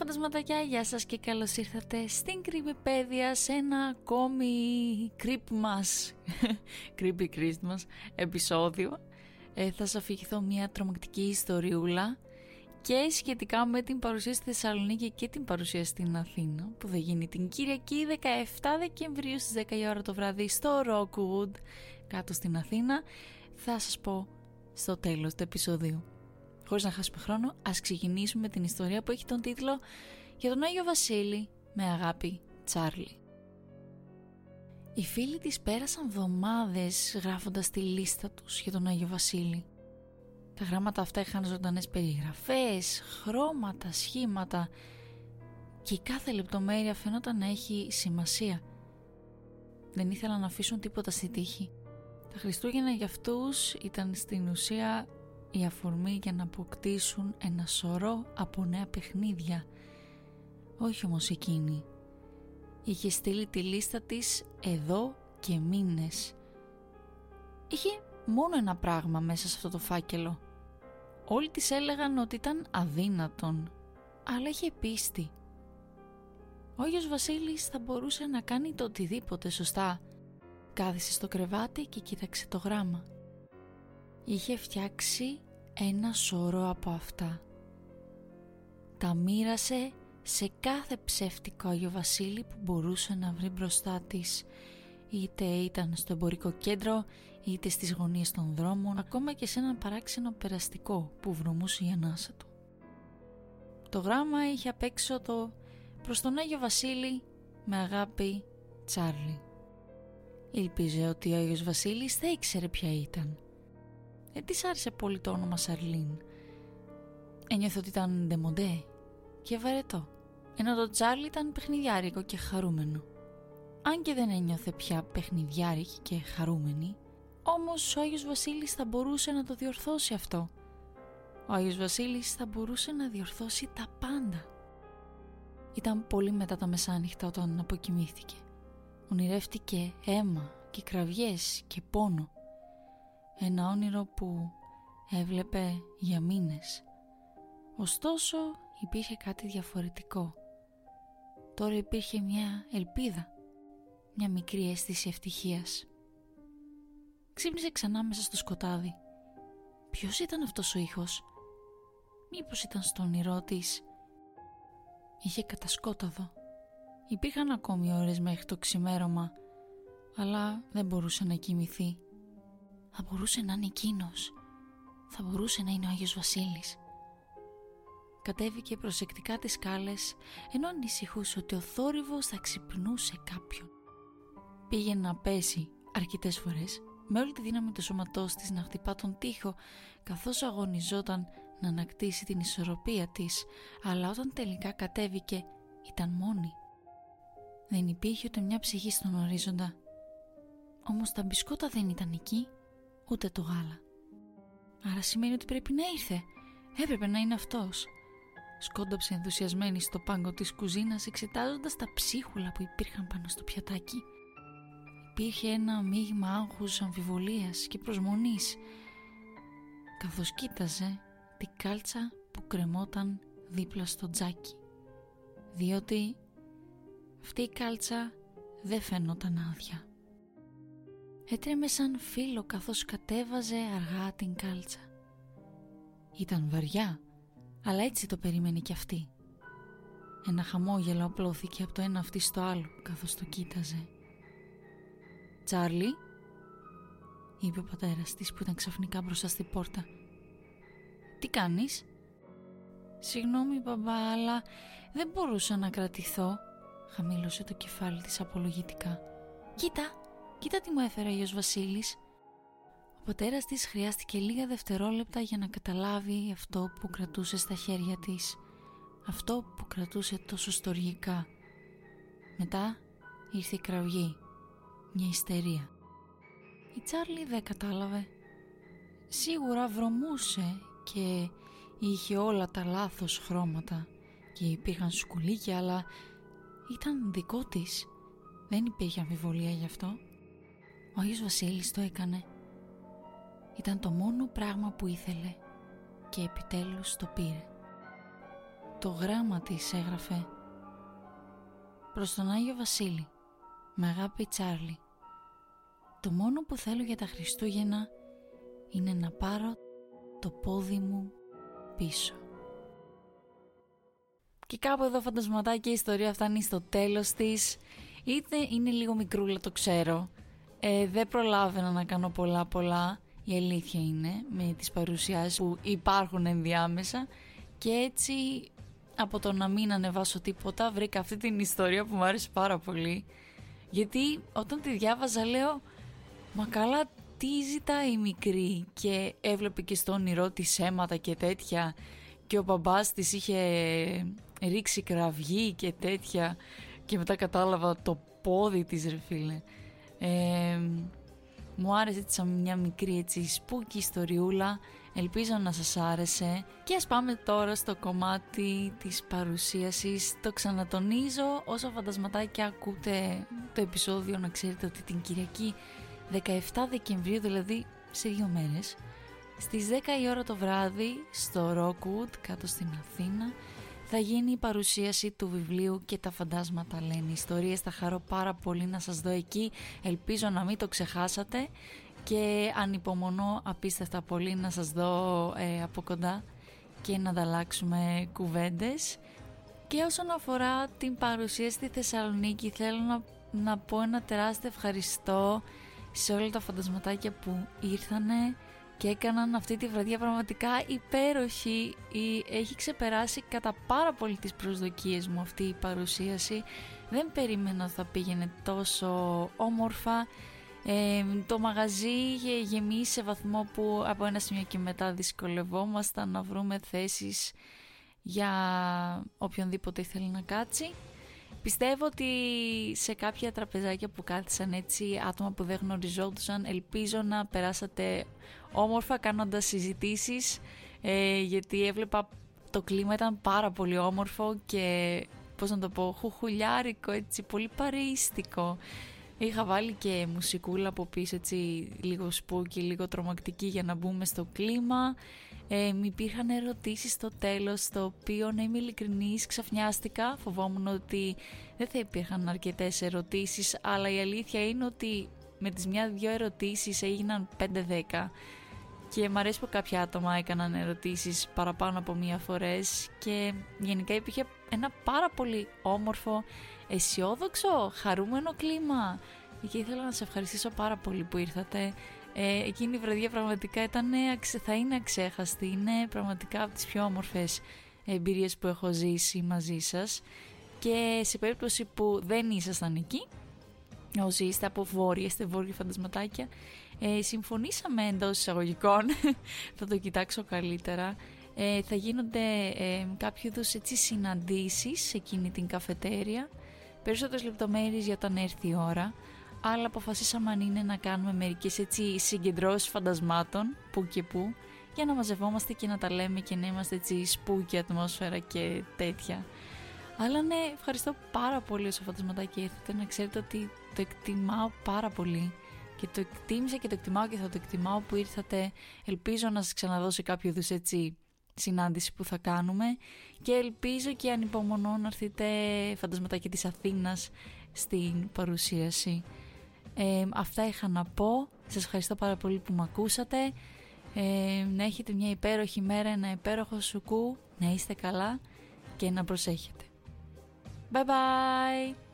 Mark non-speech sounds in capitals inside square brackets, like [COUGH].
φαντασματάκια, γεια σας και καλώς ήρθατε στην Κρυπηπέδια σε ένα ακόμη Christmas, [LAUGHS] Creepy Christmas επεισόδιο. Ε, θα σας αφηγηθώ μια τρομακτική ιστοριούλα και σχετικά με την παρουσία στη Θεσσαλονίκη και την παρουσία στην Αθήνα που θα γίνει την Κυριακή 17 Δεκεμβρίου στις 10 η ώρα το βράδυ στο Rockwood κάτω στην Αθήνα θα σας πω στο τέλος του επεισοδίου. Χωρίς να χάσουμε χρόνο, ας ξεκινήσουμε την ιστορία που έχει τον τίτλο «Για τον Άγιο Βασίλη με αγάπη Τσάρλι». Οι φίλοι της πέρασαν εβδομάδες γράφοντας τη λίστα τους για τον Άγιο Βασίλη. Τα γράμματα αυτά είχαν ζωντανές περιγραφές, χρώματα, σχήματα και η κάθε λεπτομέρεια φαινόταν να έχει σημασία. Δεν ήθελαν να αφήσουν τίποτα στη τύχη. Τα Χριστούγεννα για αυτούς ήταν στην ουσία η αφορμή για να αποκτήσουν ένα σωρό από νέα παιχνίδια. Όχι όμως εκείνη. Είχε στείλει τη λίστα της εδώ και μήνες. Είχε μόνο ένα πράγμα μέσα σε αυτό το φάκελο. Όλοι της έλεγαν ότι ήταν αδύνατον, αλλά είχε πίστη. Ο Άγιος Βασίλης θα μπορούσε να κάνει το οτιδήποτε σωστά. Κάθισε στο κρεβάτι και κοίταξε το γράμμα είχε φτιάξει ένα σωρό από αυτά. Τα μοίρασε σε κάθε ψεύτικο Άγιο Βασίλη που μπορούσε να βρει μπροστά της είτε ήταν στο εμπορικό κέντρο είτε στις γωνίες των δρόμων ακόμα και σε έναν παράξενο περαστικό που βρωμούσε η ανάσα του. Το γράμμα είχε απ' έξω το «Προς τον Άγιο Βασίλη με αγάπη Τσάρλι». Ήλπιζε ότι ο Άγιος Βασίλης θα ήξερε ποια ήταν δεν της άρεσε πολύ το όνομα Σαρλίν. Ένιωθε ότι ήταν ντεμοντέ και βαρετό, ενώ το Τσάρλι ήταν παιχνιδιάρικο και χαρούμενο. Αν και δεν ένιωθε πια παιχνιδιάρικη και χαρούμενη, όμως ο Άγιος Βασίλης θα μπορούσε να το διορθώσει αυτό. Ο Άγιος Βασίλης θα μπορούσε να διορθώσει τα πάντα. Ήταν πολύ μετά τα μεσάνυχτα όταν αποκοιμήθηκε. Ονειρεύτηκε αίμα και κραυγές και πόνο ένα όνειρο που έβλεπε για μήνες. Ωστόσο υπήρχε κάτι διαφορετικό. Τώρα υπήρχε μια ελπίδα, μια μικρή αίσθηση ευτυχίας. Ξύπνησε ξανά μέσα στο σκοτάδι. Ποιος ήταν αυτός ο ήχος; Μήπως ήταν στο όνειρό της; Είχε κατασκόταδο. Υπήρχαν ακόμη ώρες μέχρι το ξημέρωμα, αλλά δεν μπορούσε να κοιμηθεί. Θα μπορούσε να είναι εκείνος. Θα μπορούσε να είναι ο Άγιος Βασίλης. Κατέβηκε προσεκτικά τις σκάλες ενώ ανησυχούσε ότι ο θόρυβος θα ξυπνούσε κάποιον. Πήγαινε να πέσει αρκετές φορές με όλη τη δύναμη του σώματός της να χτυπά τον τοίχο καθώς αγωνιζόταν να ανακτήσει την ισορροπία της αλλά όταν τελικά κατέβηκε ήταν μόνη. Δεν υπήρχε ούτε μια ψυχή στον ορίζοντα. Όμως τα μπισκότα δεν ήταν εκεί ούτε το γάλα. Άρα σημαίνει ότι πρέπει να ήρθε. Έπρεπε να είναι αυτός. Σκόνταψε ενθουσιασμένη στο πάγκο της κουζίνας εξετάζοντας τα ψίχουλα που υπήρχαν πάνω στο πιατάκι. Υπήρχε ένα μείγμα άγχους, αμφιβολίας και προσμονής καθώς κοίταζε την κάλτσα που κρεμόταν δίπλα στο τζάκι διότι αυτή η κάλτσα δεν φαινόταν άδεια. Έτρεμε σαν φίλο καθώς κατέβαζε αργά την κάλτσα. Ήταν βαριά, αλλά έτσι το περίμενε κι αυτή. Ένα χαμόγελο απλώθηκε από το ένα αυτή στο άλλο καθώς το κοίταζε. «Τσάρλι», είπε ο πατέρας της που ήταν ξαφνικά μπροστά στην πόρτα. «Τι κάνεις» «Συγγνώμη μπαμπά, αλλά δεν μπορούσα να κρατηθώ», χαμήλωσε το κεφάλι της απολογητικά. «Κοίτα, Κοίτα τι μου έφερε ο Άγιος Βασίλης. Ο πατέρας της χρειάστηκε λίγα δευτερόλεπτα για να καταλάβει αυτό που κρατούσε στα χέρια της. Αυτό που κρατούσε τόσο στοργικά. Μετά ήρθε η κραυγή. Μια ιστερία. Η Τσάρλι δεν κατάλαβε. Σίγουρα βρωμούσε και είχε όλα τα λάθος χρώματα και υπήρχαν σκουλίκια αλλά ήταν δικό της. Δεν υπήρχε αμφιβολία γι' αυτό. Ο Άγιος Βασίλης το έκανε. Ήταν το μόνο πράγμα που ήθελε και επιτέλους το πήρε. το γράμμα της έγραφε «Προς τον Άγιο Βασίλη, με αγάπη Τσάρλι, το μόνο που θέλω για τα Χριστούγεννα είναι να πάρω το πόδι μου πίσω». Και κάπου εδώ φαντασματάκι η ιστορία φτάνει στο τέλος της. Είτε είναι λίγο μικρούλα το ξέρω. Ε, δεν προλάβαινα να κάνω πολλά πολλά. Η αλήθεια είναι με τις παρουσιάσεις που υπάρχουν ενδιάμεσα. Και έτσι από το να μην ανεβάσω τίποτα βρήκα αυτή την ιστορία που μου άρεσε πάρα πολύ. Γιατί όταν τη διάβαζα λέω «Μα καλά τι ζητάει η μικρή» και έβλεπε και στο όνειρό της αίματα και τέτοια και ο μπαμπάς της είχε ρίξει κραυγή και τέτοια και μετά κατάλαβα το πόδι της ρε φίλε. Ε, μου άρεσε έτσι σαν μια μικρή έτσι σπούκι ιστοριούλα. Ελπίζω να σας άρεσε. Και ας πάμε τώρα στο κομμάτι της παρουσίασης. Το ξανατονίζω όσο φαντασματάκια ακούτε το επεισόδιο να ξέρετε ότι την Κυριακή 17 Δεκεμβρίου δηλαδή σε δύο μέρες στις 10 η ώρα το βράδυ στο Rockwood κάτω στην Αθήνα θα γίνει η παρουσίαση του βιβλίου και τα φαντάσματα λένε ιστορίες. Θα χαρώ πάρα πολύ να σας δω εκεί. Ελπίζω να μην το ξεχάσατε και ανυπομονώ απίστευτα πολύ να σας δω ε, από κοντά και να ανταλλάξουμε κουβέντες. Και όσον αφορά την παρουσία στη Θεσσαλονίκη θέλω να, να πω ένα τεράστιο ευχαριστώ σε όλα τα φαντασματάκια που ήρθανε και έκαναν αυτή τη βραδιά πραγματικά υπέροχη έχει ξεπεράσει κατά πάρα πολύ τις προσδοκίες μου αυτή η παρουσίαση. Δεν περίμενα ότι θα πήγαινε τόσο όμορφα. Ε, το μαγαζί είχε γεμίσει σε βαθμό που από ένα σημείο και μετά δυσκολευόμασταν να βρούμε θέσεις για οποιονδήποτε ήθελε να κάτσει. Πιστεύω ότι σε κάποια τραπεζάκια που κάθισαν έτσι άτομα που δεν γνωριζόντουσαν ελπίζω να περάσατε όμορφα κάνοντας συζητήσεις ε, γιατί έβλεπα το κλίμα ήταν πάρα πολύ όμορφο και πώς να το πω χουχουλιάρικο έτσι πολύ παρείστικο. Είχα βάλει και μουσικούλα από πίσω έτσι λίγο σπούκι, λίγο τρομακτική για να μπούμε στο κλίμα. Ε, Μ' υπήρχαν ερωτήσεις στο τέλος, το οποίο να είμαι ειλικρινής, ξαφνιάστηκα, φοβόμουν ότι δεν θα υπήρχαν αρκετές ερωτήσεις, αλλά η αλήθεια είναι ότι με τις μια-δυο ερωτήσεις έγιναν 5-10 και μ' αρέσει που κάποια άτομα έκαναν ερωτήσεις παραπάνω από μία φορές και γενικά υπήρχε ένα πάρα πολύ όμορφο, αισιόδοξο, χαρούμενο κλίμα. Και ήθελα να σε ευχαριστήσω πάρα πολύ που ήρθατε. Ε, εκείνη η βραδιά πραγματικά ήταν, θα είναι αξέχαστη, είναι πραγματικά από τις πιο όμορφες εμπειρίες που έχω ζήσει μαζί σας. Και σε περίπτωση που δεν ήσασταν εκεί, όσοι είστε από βόρεια, είστε βόρεια φαντασματάκια, ε, συμφωνήσαμε εντός εισαγωγικών, [LAUGHS] θα το κοιτάξω καλύτερα, ε, θα γίνονται ε, κάποιο είδους έτσι συναντήσεις σε εκείνη την καφετέρια, περισσότερες λεπτομέρειες για όταν έρθει η ώρα, αλλά αποφασίσαμε αν είναι να κάνουμε μερικές έτσι συγκεντρώσεις φαντασμάτων που και που για να μαζευόμαστε και να τα λέμε και να είμαστε έτσι σπούκι ατμόσφαιρα και τέτοια. Αλλά ναι, ευχαριστώ πάρα πολύ όσο φαντασματάκι ήρθατε να ξέρετε ότι το εκτιμάω πάρα πολύ και το εκτίμησα και το εκτιμάω και θα το εκτιμάω που ήρθατε. Ελπίζω να σας ξαναδώσω κάποιο είδους έτσι συνάντηση που θα κάνουμε και ελπίζω και ανυπομονώ να έρθετε φαντασματάκι της Αθήνας στην παρουσίαση. Ε, αυτά είχα να πω. Σας ευχαριστώ πάρα πολύ που με ακούσατε. Ε, να έχετε μια υπέροχη μέρα, ένα υπέροχο σουκού, να είστε καλά και να προσέχετε. 拜拜。